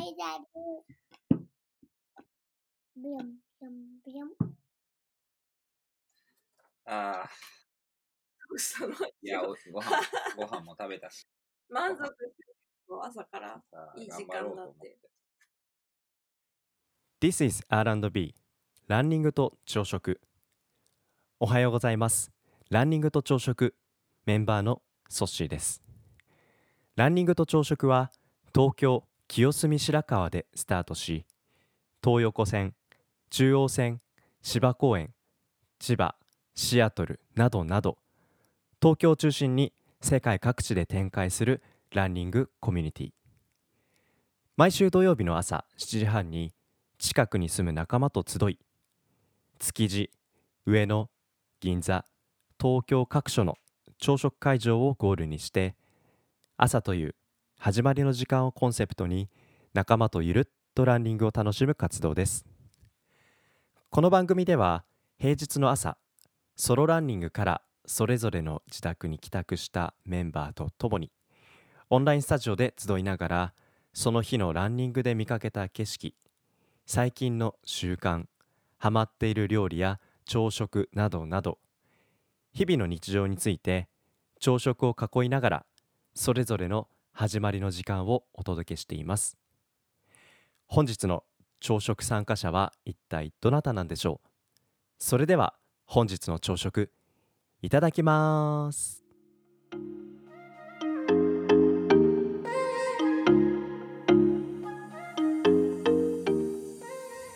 イダル。ビヨンビヨンビヨン。ああ、どうしたの？いや、おご飯、ご飯も食べたし、満足してる？朝からさあいい時間頑張ろうとだって思って。This is R&B ランニングと朝食。おはようございます。ランニングと朝食メンバーのソッシーです。ランニングと朝食は東京清澄白河でスタートし東横線中央線芝公園千葉シアトルなどなど東京を中心に世界各地で展開するランニングコミュニティ。毎週土曜日の朝7時半に近くに住む仲間と集い築地上野銀座東京各所の朝食会場をゴールにして朝という始まりの時間をコンセプトに仲間とゆるっとランニングを楽しむ活動です。この番組では平日の朝ソロランニングからそれぞれの自宅に帰宅したメンバーと共にオンラインスタジオで集いながらその日のランニングで見かけた景色最近の習慣ハマっている料理や朝食などなど日々の日常について朝食を囲いながらそれぞれの始まりの時間をお届けしています本日の朝食参加者は一体どなたなんでしょうそれでは本日の朝食いただきます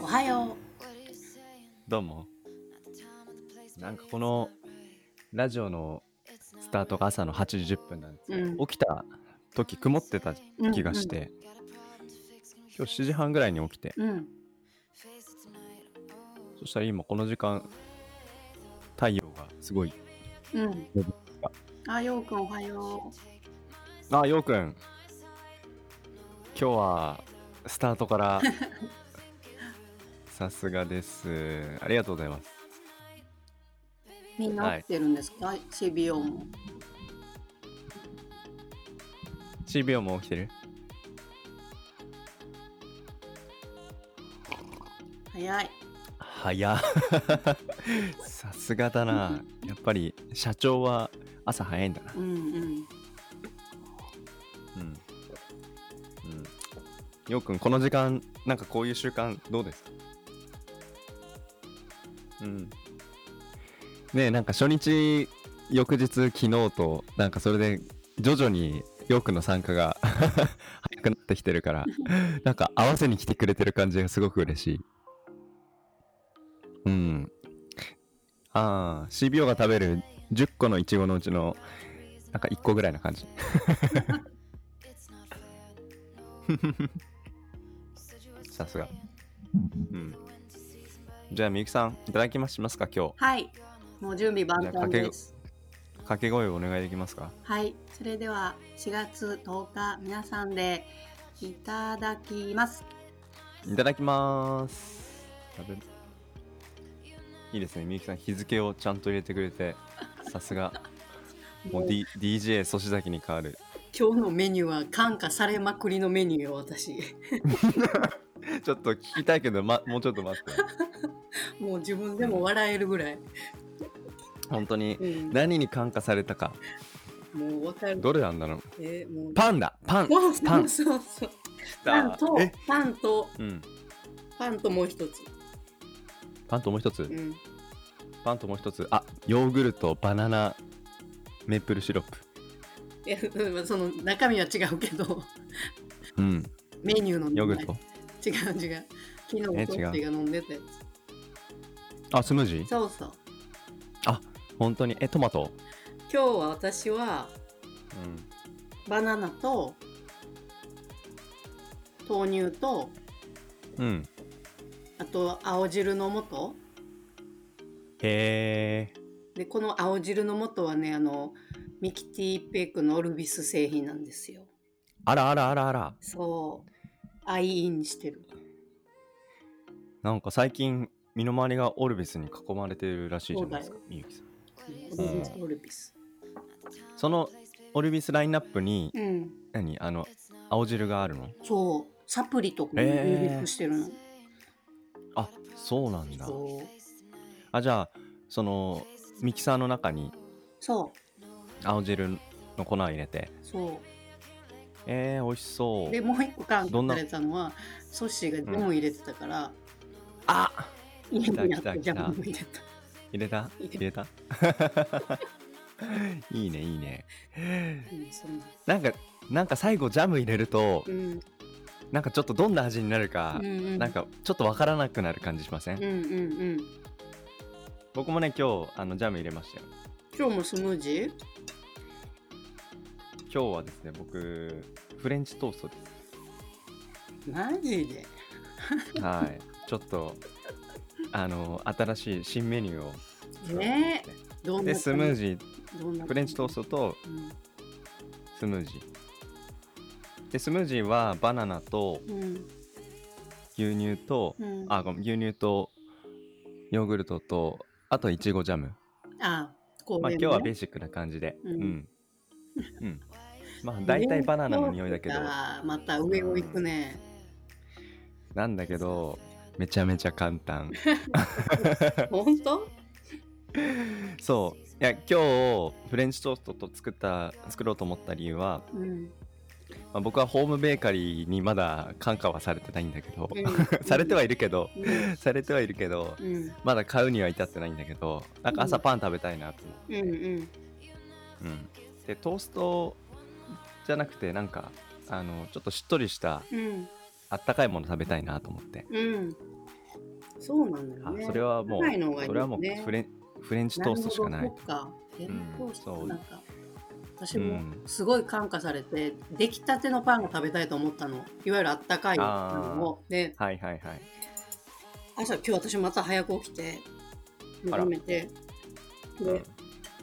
おはよどうもなんかこのラジオのスタートが朝の8時10分なんですう。うん。起きた時曇ってた気がして、今日7時半ぐらいに起きてうん。そしたら今この時間太陽がすごいうん。あ、ようくんおはよあようくん今日はスタートから さすがですありがとうございますう。みんな起きてるんですか、CBO も。CBO も起きてる早い。早さすがだなやっぱり社長は朝早いんだなうんうん。うん。うん。ようくん、この時間、なんかこういう習慣どうですかうん。ねえ、なんか初日、翌日、昨日と、なんかそれで、徐々にようくんの参加が早くなってきてるから、なんか合わせに来てくれてる感じがすごく嬉しい。うん。ああ、CBO が食べる10個のイチゴのうちの、なんか1個ぐらいな感じ。さすが。うん。じゃあ、みゆきさん、いただきますしますか、今日。はい。もう準備万端です。掛け声をお願いできますか？はい。それでは4月10日、皆さんでいただきます。いただきます。いいですね、みゆきさん、日付をちゃんと入れてくれて、さすが。もう、D、DJ 粗崎に変わる。今日のメニューは感化されまくりのメニューよ、私。ちょっと聞きたいけど、ま、もうちょっと待って。もう自分でも笑えるぐらい。本当にうん、何に感化されたか。もうわかる。どれなんだろうえーもうパンだパンパンそうそう。パンとえ、パンと、うん。パンともう一つ。パンともう一つ？う。ん。パンともう一つ。あ、ヨーグルト、バナナ、メープルシロップ。え、うんその中身は違うけど、うん。メニューのヨーグルト？違う違う。昨日えお父が飲んでたやあ、スムージー？つ。そうそう。本当に？え、トマト？今日は私はうバナナと豆乳とん。うん。あと青汁の素へえ。でこの青汁の素はねあのミキティペイクのオルビス製品なんですよあらあらあらあら。そうアイインしてるなんか最近、身の回りがオルビスに囲まれてるらしいじゃないですか、みゆきさん。オルビスオルビス。そのオルビスラインナップに、うん。何？あの、青汁があるの？そう。サプリとかもえー。ミックスしてるの。あそうなんだ。あじゃあそのミキサーの中にそう。青汁の粉を入れて。そ。えー、美味しそう。うで、もう一個感どんな？化されたのは、ソッシーがジャム入れてたから、あ！家にあ来ったたジ来た。ャムも入れた。入れた？入入れた？いいねいいねな。なんかなんか最後ジャム入れるとうん。なんかちょっとどんな味になるかうんうん。なんかちょっとわからなくなる感じしません、うんうんうん。僕もね今日あのジャム入れましたよ今日もスムージー？今日はですね僕フレンチトーストでマジで？すはいちょっと あの新しい新メニューを。ねどんなでスムージー。どんなフレンチトーストとうん。スムージー。でスムージーはバナナとうん。牛乳と、うん。あごめん牛乳とヨーグルトとあといちごジャム、あこうまあ、ね今日はベーシックな感じで。ううん。ん、うん。まあ大体バナナの匂いだけど。また上を行くね、なんだけどめちゃめちゃ簡単。本当？そう。いや今日フレンチトーストと作った作ろうと思った理由は、うん。まあ、僕はホームベーカリーにまだ感化はされてないんだけど、うん。されてはいるけど。うん。されてはいるけどうん。まだ買うには至ってないんだけどなんか朝パン食べたいなと思って、うんでトーストじゃなくてなんかあのちょっとしっとりしたうんあったかいもの食べたいなと思って、うん。そうなんだよあねそれはもう高いいね。それはもうフレンフレンチトーストしかない。そっか。フレンチトースト。う。んなんか私もうん。すごい感化されて出来たてのパンが食べたいと思ったの。いわゆるあったかいパンを。ではいはいはい。朝今日私また早く起きて目覚めてうん。で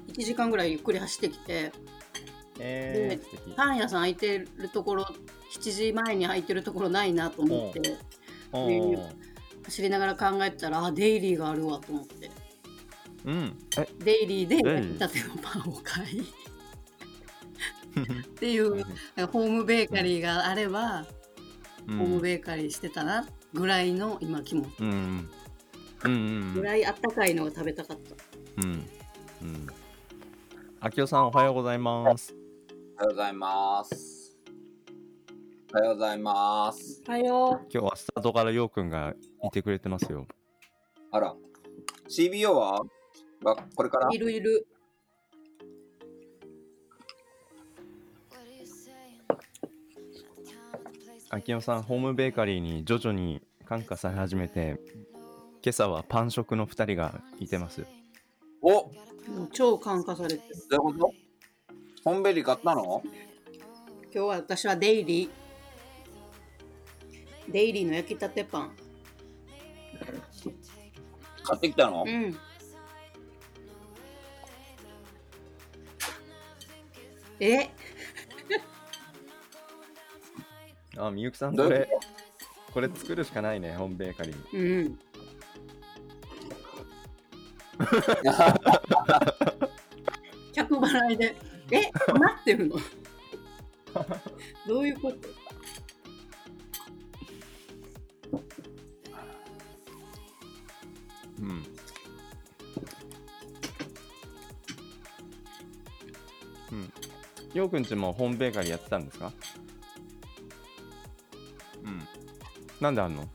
1時間ぐらいゆっくり走ってきてえー、パン屋さん開いてるところ7時前に開いてるところないなと思って。走りながら考えてたらあデイリーがあるわと思って。うん。え？デイリーで焼きたてのパンを買い。っていうホームベーカリーがあれば、うん。ホームベーカリーしてたなぐらいの今気持ち。うん。うんうんうん。ぐらいあったかいのが食べたかった。うん。うん。あきおさんおはようございます。おはようございます。おはようございます。はよ今日はスタートからようくんがいてくれてますよ。あら、CBO は？がこれから？いるいる。あきおさんホームベーカリーに徐々に感化され始めて今朝はパン食の2人がいてます。お！どもう超感化されてる。ういうこと？ホームベリー買ったの？今日は私はデイリー。デイリーの焼きたてパン。買ってきたの、うん。え？あみゆきさんこれこれ作るしかないねホームベーカリーうん。客払いで。え？待ってるの？どういうこと？ようくんちもホームベーカリーやってたんですか？うんなんであんの？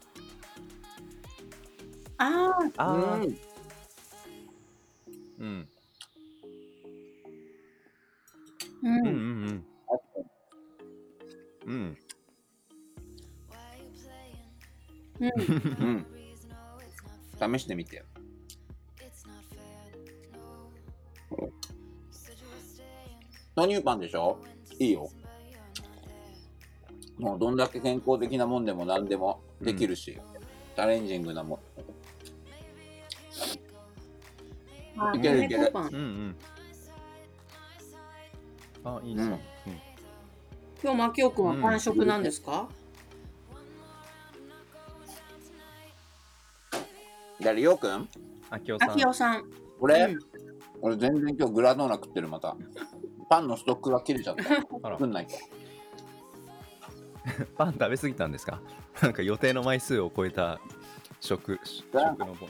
ああ、あーうんうんう。うんうんんうんうんうん。うん。試してみてよ。豆乳パンでしょ？いいよ。もうどんだけ健康的なもんでも何でもできるし、チャレンジングなもん。あいけるいける。んうん。あいいね、うん。今日、マキオ君はパン食なんですか、誰？ようくん？あきおさん。あきおさん。俺、うん。俺全然今日グラノーラ食ってるまた。パンのストックが切れちゃった。作んないと。パン食べ過ぎたんですか？なんか予定の枚数を超えた食食の本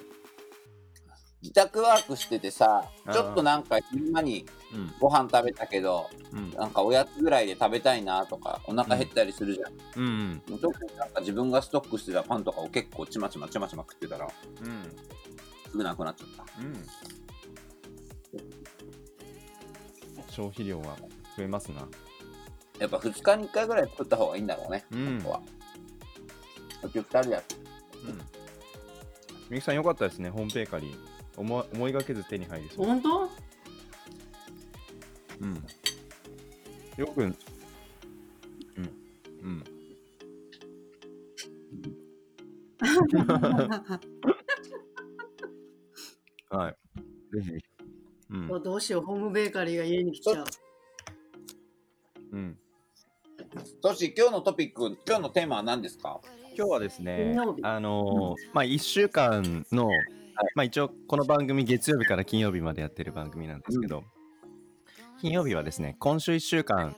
自宅ワークしててさちょっとなんか昼間にうん。ご飯食べたけどうん。なんかおやつぐらいで食べたいなとかお腹減ったりするじゃん、うん。特になんか自分がストックしてたパンとかを結構ちまちまちまちま食ってたらうん。すぐなくなっちゃった。うん消費量は増えますな。やっぱ2日に1回ぐらい作った方がいいんだろうね、うん。本当は。うち2人だうん。みゆきさんよかったですねホームベーカリー。思い思いがけず手に入りそう。本当？うん。よくうん。うん。はい。ぜひうんどうしよう、ホームベーカリーが家に来ちゃう。う。ん。そし今日のトピック今日のテーマは何ですか？今日はですね金曜日、あのーまあ1週間の、まあ一応この番組月曜日から金曜日までやってる番組なんですけど、金曜日はですね、今週1週間、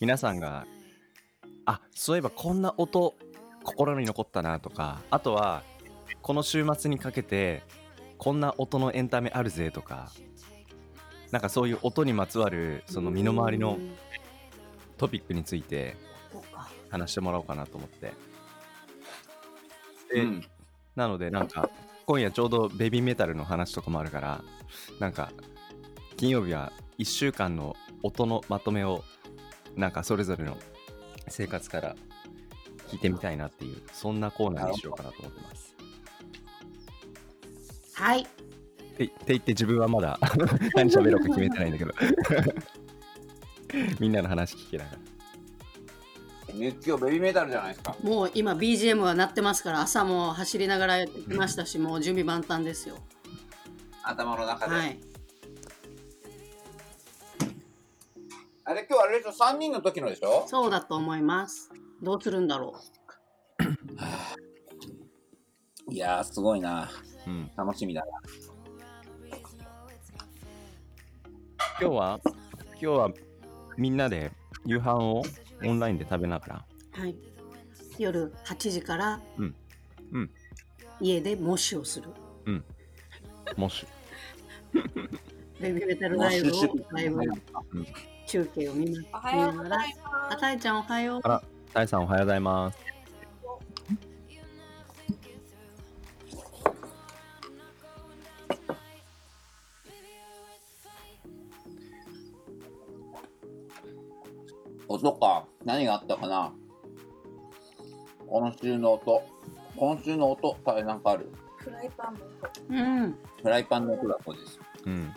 皆さんが、あそういえばこんな音、心に残ったなとか、あとは、この週末にかけて、こんな音のエンタメあるぜとか、なんかそういう音にまつわる、その身の回りのトピックについて話してもらおうかなと思って。で、うんなのでなんか今夜ちょうどベビーメタルの話とかもあるからなんか金曜日は1週間の音のまとめをなんかそれぞれの生活から聞いてみたいなっていうそんなコーナーにしようかなと思ってます。はい。ってって言って自分はまだ 何喋ろうか決めてないんだけど みんなの話聞きながら。みゆき今日ベビーメタルじゃないですかもう今 BGM は鳴ってますから、朝も走りながらやってきましたし、もう準備万端ですよ。頭の中で、はい。あれ今日あれでしょ？3人の時のでしょ？そうだと思います。どうするんだろいやーすごいなうん、楽しみだな今日は今日はみんなで夕飯をオンラインで食べながらう。はい。夜8時から、うんうん家で模試をする。もしベビーメタルライブをライブうん中継を見ながら。まあたいちゃんおはよう。タイさんおはようございます。音か何があったかな今週の音今週の音あれなんかある？す。フライパンも。うん。フライパンの音だそうですうん。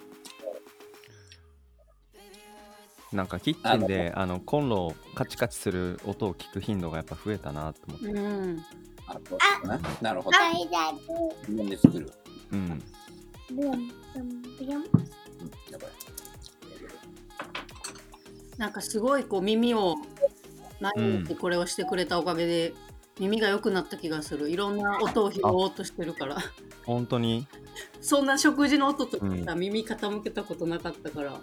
なんかキッチンであのコンロをカチカチする音を聞く頻度がやっぱ増えたなと思って。うん。あそうですねなるほど自分で作る、うん。なんかすごいこう耳を毎日これをしてくれたおかげで、耳が良くなった気がする。いろんな音を拾おうとしてるから。本当に？そんな食事の音とかうんさ、耳傾けたことなかったから、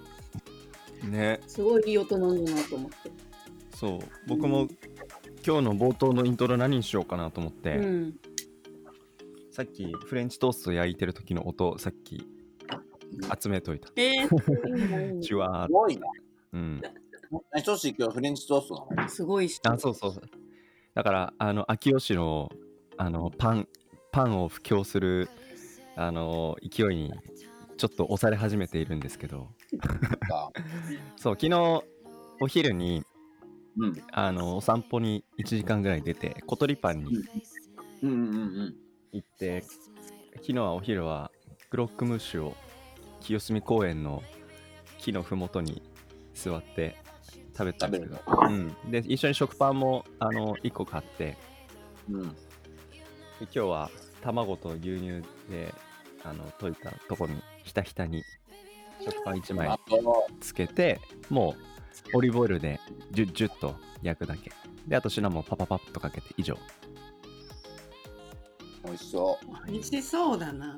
ね。すごいいい音なんだなと思って。そう。僕も今日の冒頭のイントロ何にしようかなと思って、うん。さっきフレンチトースト焼いてる時の音さっき集めといた。えー、チ ュワーす。ごいなうん。えトシ今日フレンチトーストなの？すごいし。あ、そうそう。そう。だから、あの、秋吉の、あの、パン、パンを布教する、あの、勢いに、ちょっと押され始めているんですけど、か。そう、昨日、お昼に、うん。あの、お散歩に1時間ぐらい出て、小鳥パンにうんうんうんうん。行って、昨日はお昼は、クロックムッシュを、清澄公園の木のふもとに座って食べたんですけど、うん。で、一緒に食パンも、あの、1個買って、うん。で今日は卵と牛乳であの溶いたところにひたひたに食パン1枚つけてもうオリーブオイルでジュッジュッと焼くだけ。であとシナモンパパパッとかけて以上。美味しそう。美味しそうだな。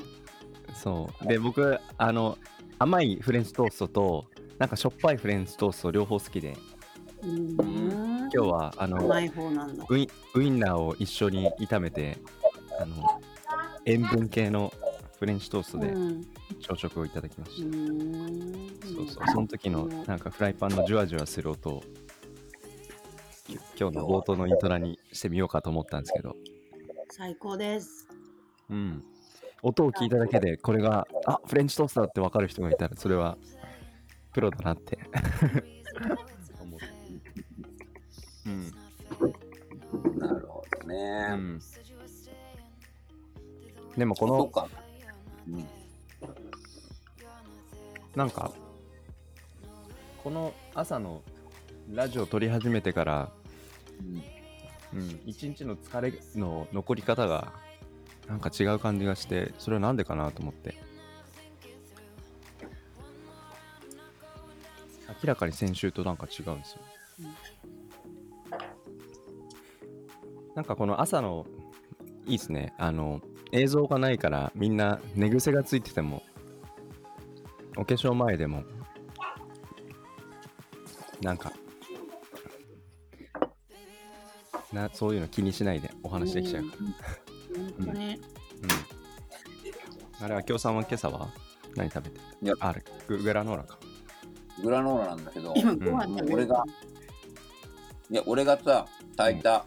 そう。で僕あの甘いフレンチトーストとなんかしょっぱいフレンチトースト両方好きでうん。今日はあの。ウインウインナーを一緒に炒めてあの塩分系のフレンチトーストでうん。朝食をいただきまうした、ん。そうそうその時のなんかフライパンのジュワジュワする音をき今日の冒頭のイントラにしてみようかと思ったんですけど最高です。うん音を聞いただけでこれがあフレンチトーストだって分かる人がいたらそれはプロだなってでもこのそうか。うん。なんかこの朝のラジオ撮り始めてから、うん、一日の疲れの残り方がなんか違う感じがしてそれはなんでかなと思って。明らかに先週となんか違うんですよ、なんかこの朝のいいですね。あの映像がないからみんな寝癖がついててもお化粧前でもなんかなそういうの気にしないでお話できちゃう。から、あれ、秋夫さんは今朝は？何食べていや。あれググラノーラか。グラノーラなんだけど、今ご飯俺が。いや、俺がさ、炊いた、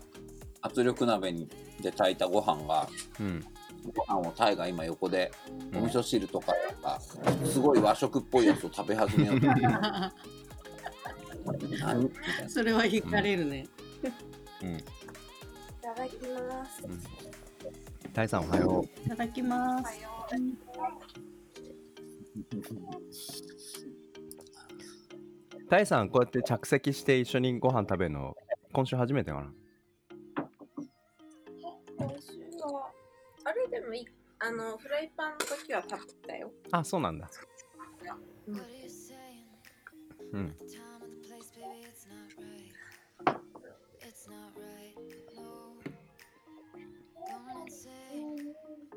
圧力鍋にで炊いたご飯が、うん。ご飯をタイが今横で、うんお味噌汁とかなんか、すごい和食っぽいやつを食べ始めようと。それは惹かれるね。うん。いただきます。タイさんおはよいただきます。う。タイさん、こうやって着席して一緒にご飯食べるの、今週初めてかな？あの、フライパンの時は食べたよ。あ、そうなんだ。うんうん。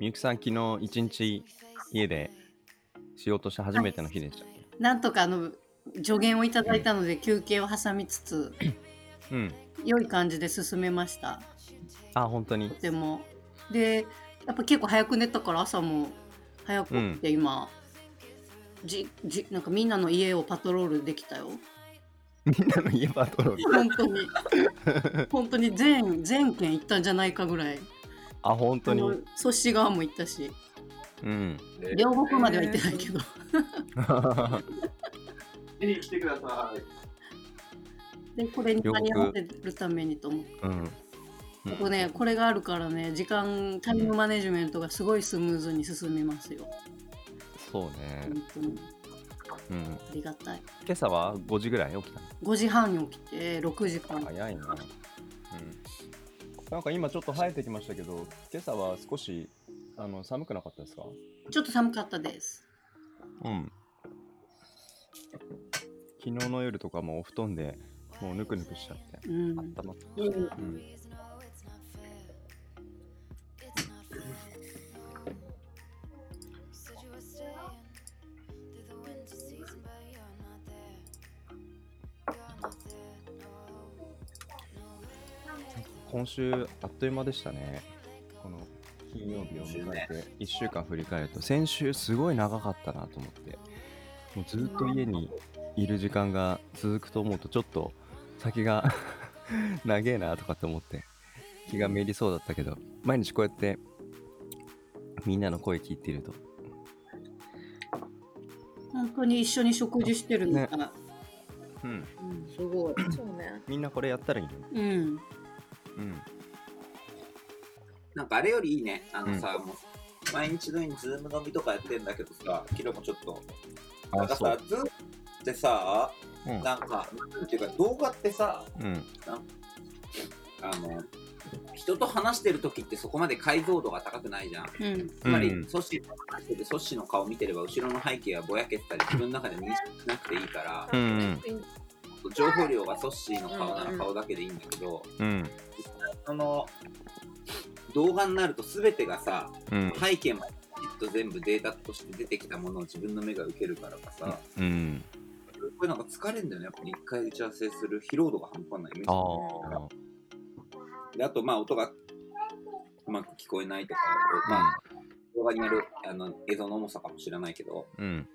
みゆきさん、昨日一日家で仕事して初めての日でした。なんとかあの助言をいただいたので休憩を挟みつつうん。良い感じで進めました。あ、本当に。でもでやっぱ結構早く寝たから朝も早く起きて今、じじなんかみんなの家をパトロールできたよ。みんなの家パトロール。本当に本当に全全県行ったんじゃないかぐらい。あ、本当に？あの阻止側も行ったしうん。両国までは行ってないけど。見に来てください。でこれに間に合わせるためにと思って。うん。あとね、これがあるからね、時間、タイムマネジメントがすごいスムーズに進みますよ。そうね。本当にうん。ありがたい。今朝は5時ぐらい起きたの？5時半に起きて、6時間。早いな。うん。なんか今ちょっと生えてきましたけど、今朝は少しあの寒くなかったですか？ちょっと寒かったです。うん。昨日の夜とかもお布団でもうぬくぬくしちゃって、うん。温まって。うんうん。今週あっという間でしたね。この金曜日を迎えて1週間振り返ると先週すごい長かったなと思ってもうずっと家にいる時間が続くと思うとちょっと先が 長えなとかって思って気がめいりそうだったけど毎日こうやってみんなの声聞いていると本当に一緒に食事してるみたい。うんうん、すごい。そうね。みんなこれやったらいいのうん。うん。なんかあれよりいいね。あのさ、もう毎日のように Zoom 飲みとかやってんだけどさ、昨日もちょっと、なんかさ Zoom ってさ、うん。なんか、なんていうか動画ってさ、うん。あの、人と話してる時ってそこまで解像度が高くないじゃん。うん。つまり、うん。ソッシーと話してて、ソッシーの顔見てれば、後ろの背景はぼやけてたり、自分の中で認識しなくていいから、うん。うん情報量がソッシーの顔なら顔だけでいいんだけど、うん。その、動画になると全てがさ、うん。背景まできっと全部データとして出てきたものを自分の目が受けるからかさ、うん。これなんか疲れんだよね。やっぱり一回打ち合わせする疲労度が半端ない。ああであと、まあ、音がうまく聞こえないとか、まあ、動画によるあの映像の重さかもしれないけど、あうん。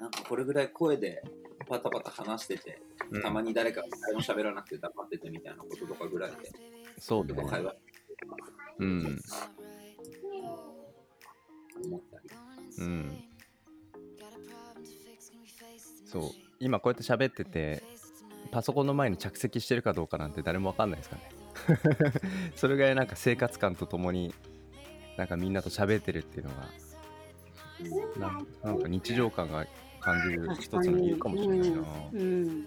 なんかこれぐらい声でパタパタ話してて、うん。たまに誰かが誰も喋らなくて黙っててみたいなこととかぐらいで、そうね。ちょっと会話うん。思ったり。うん。そう。今こうやって喋っててパソコンの前に着席してるかどうかなんて誰もわかんないですかね。それぐらいなんか生活感とともになんかみんなと喋ってるっていうのがなん。なんか日常感が感じる一つの理由かもしれないな。うんうん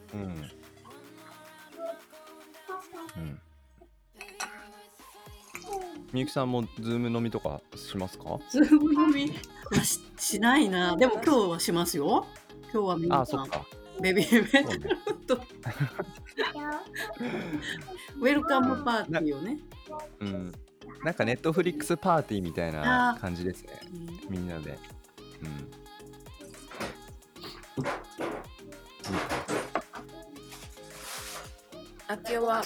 うん。みゆきさんも Zoom 飲みとかしますか？ズーム飲み？はししないな。でも今日はしますよ。今日は皆さんあそっか。ベビーベそうね。と。ウェルカムパーティーをね。うん。なんかネットフリックスパーティーみたいな感じですね。うん。みんなで。うん。あ今日は、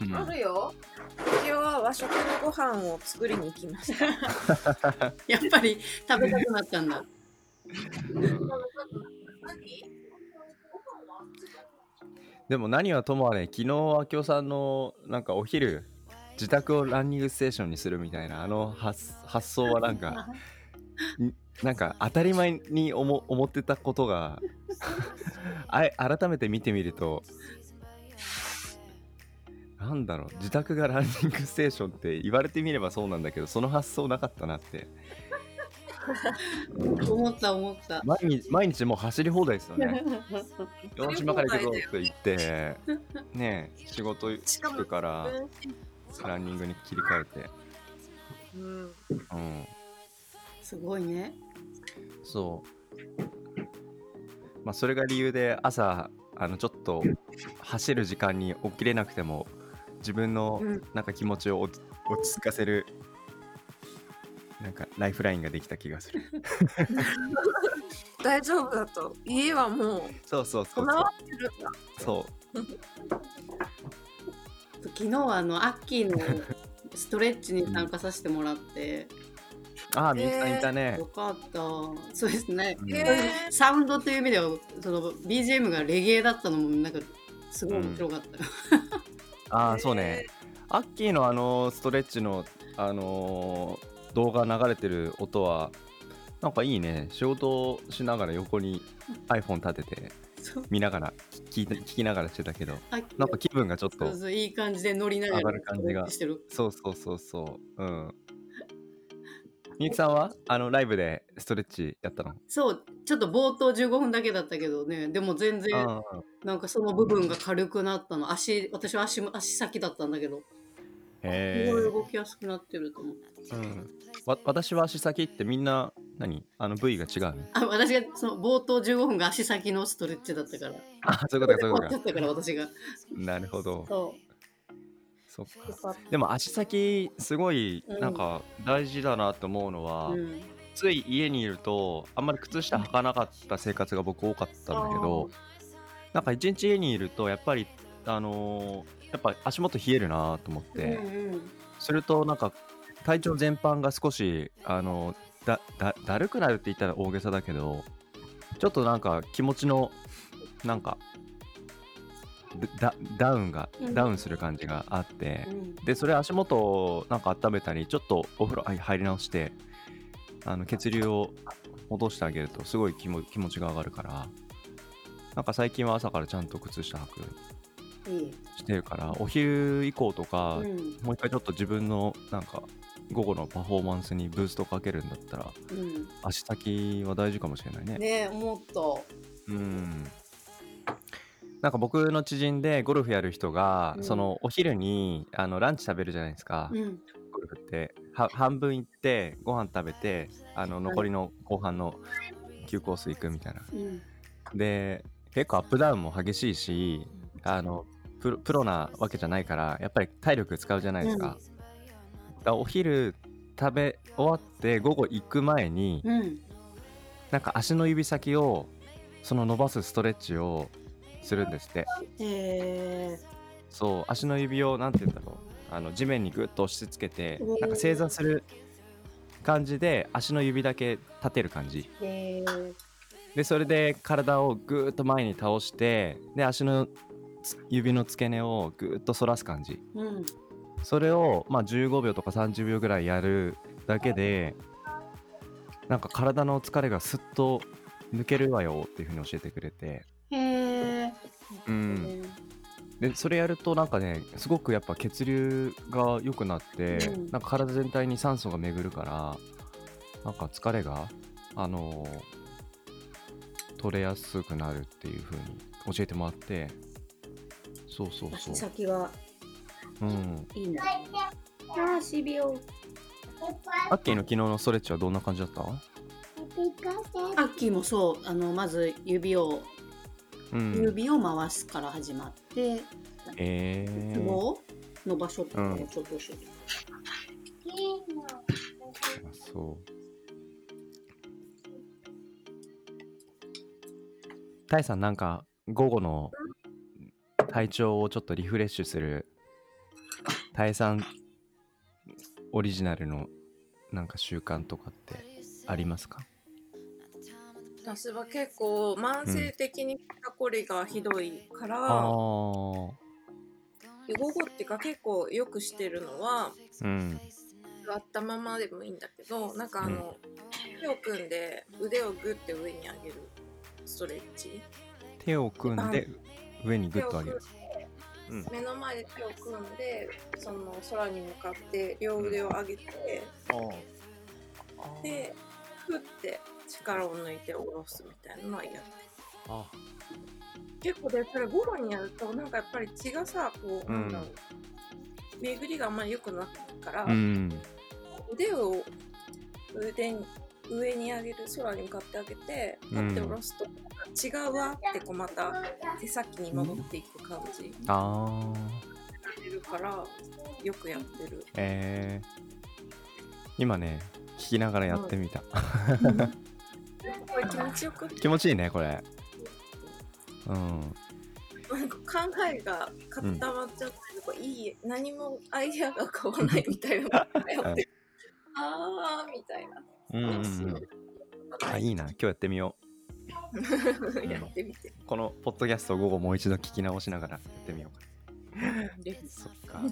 うんあるよ。今日は和食のご飯を作りに行きました。やっぱり食べたくなったんだ でも何はともあれ、昨日、明夫さんのなんかお昼、自宅をランニングステーションにするみたいな、あの発発想はなんか、ん なんか当たり前に思思ってたことが あい改めて見てみると、なんだろう、自宅がランニングステーションって言われてみればそうなんだけど、その発想なかったなって。思った思った毎日毎日もう走り放題ですよね。四島から行くぞって言って、ねえ仕事しかも着くからランニングに切り替えて、うん。うん、すごいねそう。まあそれが理由で朝あのちょっと走る時間に起きれなくても自分のうんなんか気持ちを落ち落ち着かせるなんかライフラインができた気がする。大丈夫だと。家はもうそうそうそう備わってるんだ。そう。昨日はあのアッキーのストレッチに参加させてもらって、ああみゆきさんいたね。よ。かった。そうですね。うん。えサウンドという意味ではその BGM がレゲエだったのもなんかすごい面白かった、ああそうね。アッキーのあのストレッチのあのー動画流れてる音はなんかいいね。仕事しながら横に iPhone 立ててそう。見ながら聞いて聞きながらしてたけどなんか気分がちょっとそうそういい感じで乗りなが上がらる感じが。してる。そうそうそうそう。うんみゆきさんは？あのライブでストレッチやったの？そうちょっと冒頭15分だけだったけどね。でも全然あなんかその部分が軽くなったの。足私は足足先だったんだけど。すごい動きやすくなってると思ううん、わ私は足先ってみんな何？あの部位が違うの？あ私がその冒頭15分が足先のストレッチだったから。あそういうことかそういうことか。終わったから私が。なるほど。そそっか。でも足先すごいうん。なんか大事だなと思うのは、うん。つい家にいるとあんまり靴下履かなかった生活が僕多かったんだけどなんか一日家にいるとやっぱりあのーやっぱ足元冷えるなと思って、うんうん。するとなんか体調全般が少しあのだだだるくなるって言ったら大げさだけどちょっとなんか気持ちのなんかダダウンがうん。ダウンする感じがあって、うん。でそれ足元をなんか温めたりちょっとお風呂はい入り直してあの血流を戻してあげるとすごい気も気持ちが上がるからなんか最近は朝からちゃんと靴下履くしてるからお昼以降とか、うん。もう一回ちょっと自分のなんか午後のパフォーマンスにブーストかけるんだったらうん。足先は大事かもしれないね。ね思った。うんなんか僕の知人でゴルフやる人が、うん。そのお昼にあのランチ食べるじゃないですか、うん。ゴルフって。は半分行ってご飯食べてあの残りの後半の9コース行くみたいな。うん。で結構アップダウンも激しいしあのプロプロなわけじゃないからやっぱり体力使うじゃないですか,、だからお昼食べ終わって午後行く前にうん。なんか足の指先をその伸ばすストレッチをするんですって。へえそう足の指をなんて言うんだろう。あの地面にグッと押し付けてなんか正座する感じで足の指だけ立てる感じ。へえでそれで体をぐーっと前に倒してで足のつ指の付け根をぐーっと反らす感じ。うん。それをまあ15秒とか30秒ぐらいやるだけでなんか体の疲れがすっと抜けるわよっていうふうに教えてくれてうん。でそれやるとなんかねすごくやっぱ血流が良くなって、うん。なんか体全体に酸素が巡るからなんか疲れがあのー取れやすくなるっていう風に教えてもらってそうそうそ足う先がうん。いいね。ああしびよアッキーの昨日のストレッチはどんな感じだった？アッキーもそう。あのまず指をうん指を回すから始まって、えー、ツボを伸ばしょってうんちょっと教えてそう。タイさんなんか午後の体調をちょっとリフレッシュするタイさんオリジナルのなんか習慣とかってありますか？私は結構慢性的に肩こりがひどいから、ああ午後っていうか結構よくしてるのはうん座ったままでもいいんだけどなんかあの、手を組んで腕をグッて上に上げるストレッチ。手を組んで上にグッと上げる。うん。目の前で手を組んでその空に向かって両腕を上げて、でふって力を抜いて下ろすみたいなのはやってあ。結構でそれ午後にやるとなんかやっぱり血がさこう、うん。巡りがあんまり良くなってから、うん。腕を腕に上に上げる空に向かって上げてパッて下ろすと、血がわってこうまた手先に戻っていく感じ。あー。出るからよくやってる。えー、今ね聞きながらやってみた、これ気持ちよく。気持ちいいねこれ。うん。なんか考えが固まっちゃって、こういい何もアイデアが浮かばないみたいなあーみたいな。うんうんうん。あいいな。今日やってみよ やってみて。うこのポッドキャストを午後もう一度聞き直しながらやってみようか。でそっか。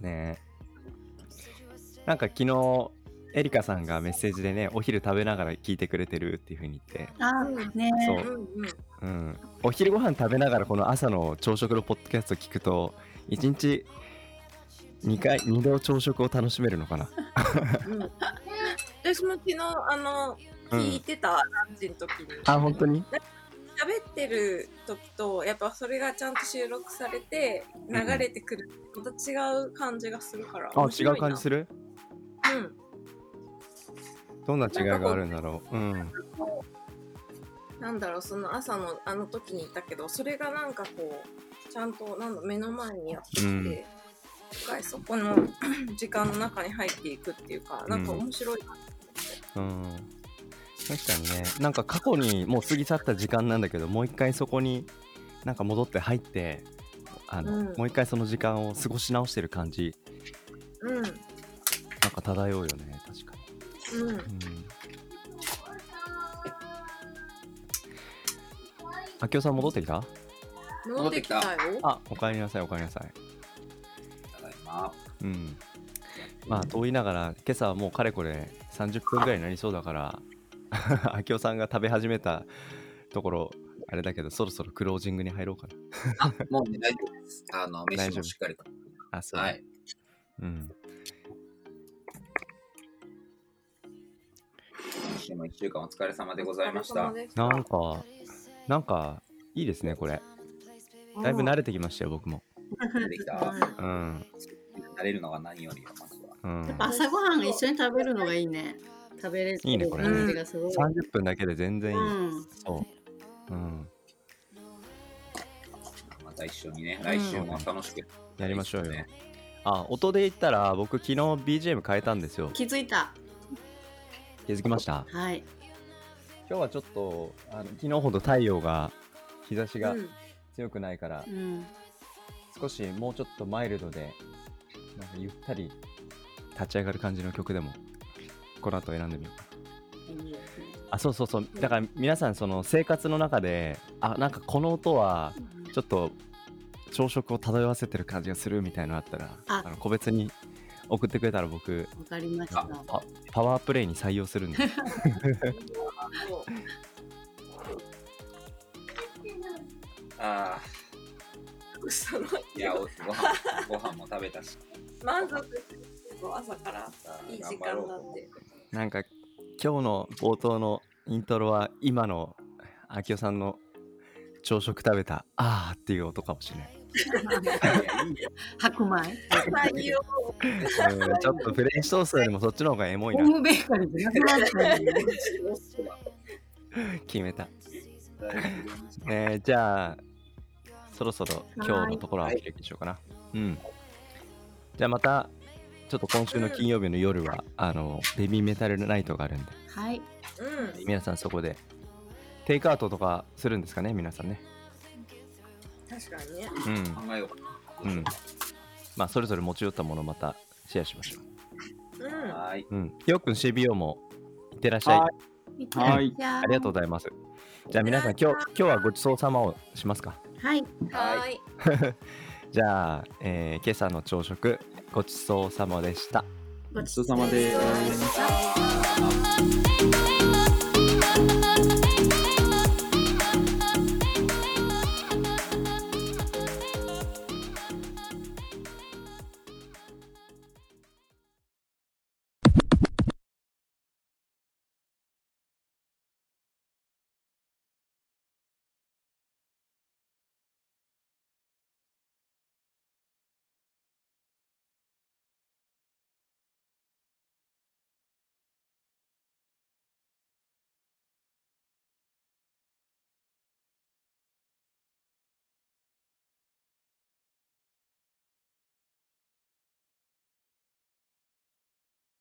ねえ。なんか昨日エリカさんがメッセージでねお昼食べながら聞いてくれてるっていう風に言って。あね。そう。うんうん。うん、お昼ご飯食べながらこの朝の朝食のポッドキャスト聞くと1日2回2度朝食を楽しめるのかな。うん。私も昨日あのうん聞いてた、ランチの時に。あ本当に？喋ってる時とやっぱそれがちゃんと収録されて流れてくるまた違う感じがするから。あ違う感じする？るうんどんな違いがあるんだろう？うん。なんだろうその朝のあの時にいたけどそれがなんかこうちゃんとなんだ目の前にやってきて、うん。一回そこの 時間の中に入っていくっていうかなんか面白いなうん。確かにね。なんか過去にもう過ぎ去った時間なんだけどもう一回そこになんか戻って入ってあの、うん。もう一回その時間を過ごし直してる感じ。うん。なんか漂うよねうん。うん。あきおさん戻ってきた？戻ってきたよ。あおかえりなさいおかえりなさい。ただいま。うん。まあと言いながら今朝はもうかれこれ30分ぐらいになりそうだからあきおさんが食べ始めたところあれだけどそろそろクロージングに入ろうかな。あ、もうね、大丈夫です。あの、飯もしっかりと。あそう、はい。うん週も一週間お疲れ様でございました。なんかなんかいいですねこれ。だいぶ慣れてきましたよ僕も。できた。うん。慣れるのが何よりよ、まずは。うん。朝ごはん一緒に食べるのがいいね。食べれてるいいねこれ。感じがすごい、30分だけで全然いい、うん。そう。うん。また一緒にね、来週も楽しく。やりましょうよ。ねあ音で言ったら僕昨日 BGM 変えたんですよ。気づいた気づきました？はい。今日はちょっとあの昨日ほど太陽が日差しがうん。強くないから、うん。少しもうちょっとマイルドでなんかゆったり立ち上がる感じの曲でもこの後選んでみよう。か。あそうそうそう。だから皆さんその生活の中であなんかこの音はちょっと朝食を漂わせてる感じがするみたいなのあったらあ。あの個別に送ってくれたら僕わかりました。パパワープレイに採用するんであどうしたのあ、いや、おご飯ご飯も食べたし。満足朝からいい時間なんで。なんか今日の冒頭のイントロは今のあきおさんの朝食食べたあーっていう音かもしれない白米。採用うんちょっとフレンチトーストよりもそっちの方がエモいな。ホームベーカリーじゃなくなっ決めた、えーじゃあそろそろ今日のところはお開きにしようかな。うん。じゃあまたちょっと今週の金曜日の夜は、あのベビーメタルナイトがあるんで。はい。うん。皆さんそこでテイクアウトとかするんですかね皆さんね確かにね。うん考えようかうんまあそれぞれ持ち寄ったものをまたシェアしましょうん。な。はーい。ううんよっくん CBO もいってらっしゃいははいあありがとうございますじゃあ皆さん今日今日はごちそうさまをしますか？はい。はーい。じゃあ、えー今朝の朝食ごちそうさまでしたごごちそうさまです。す。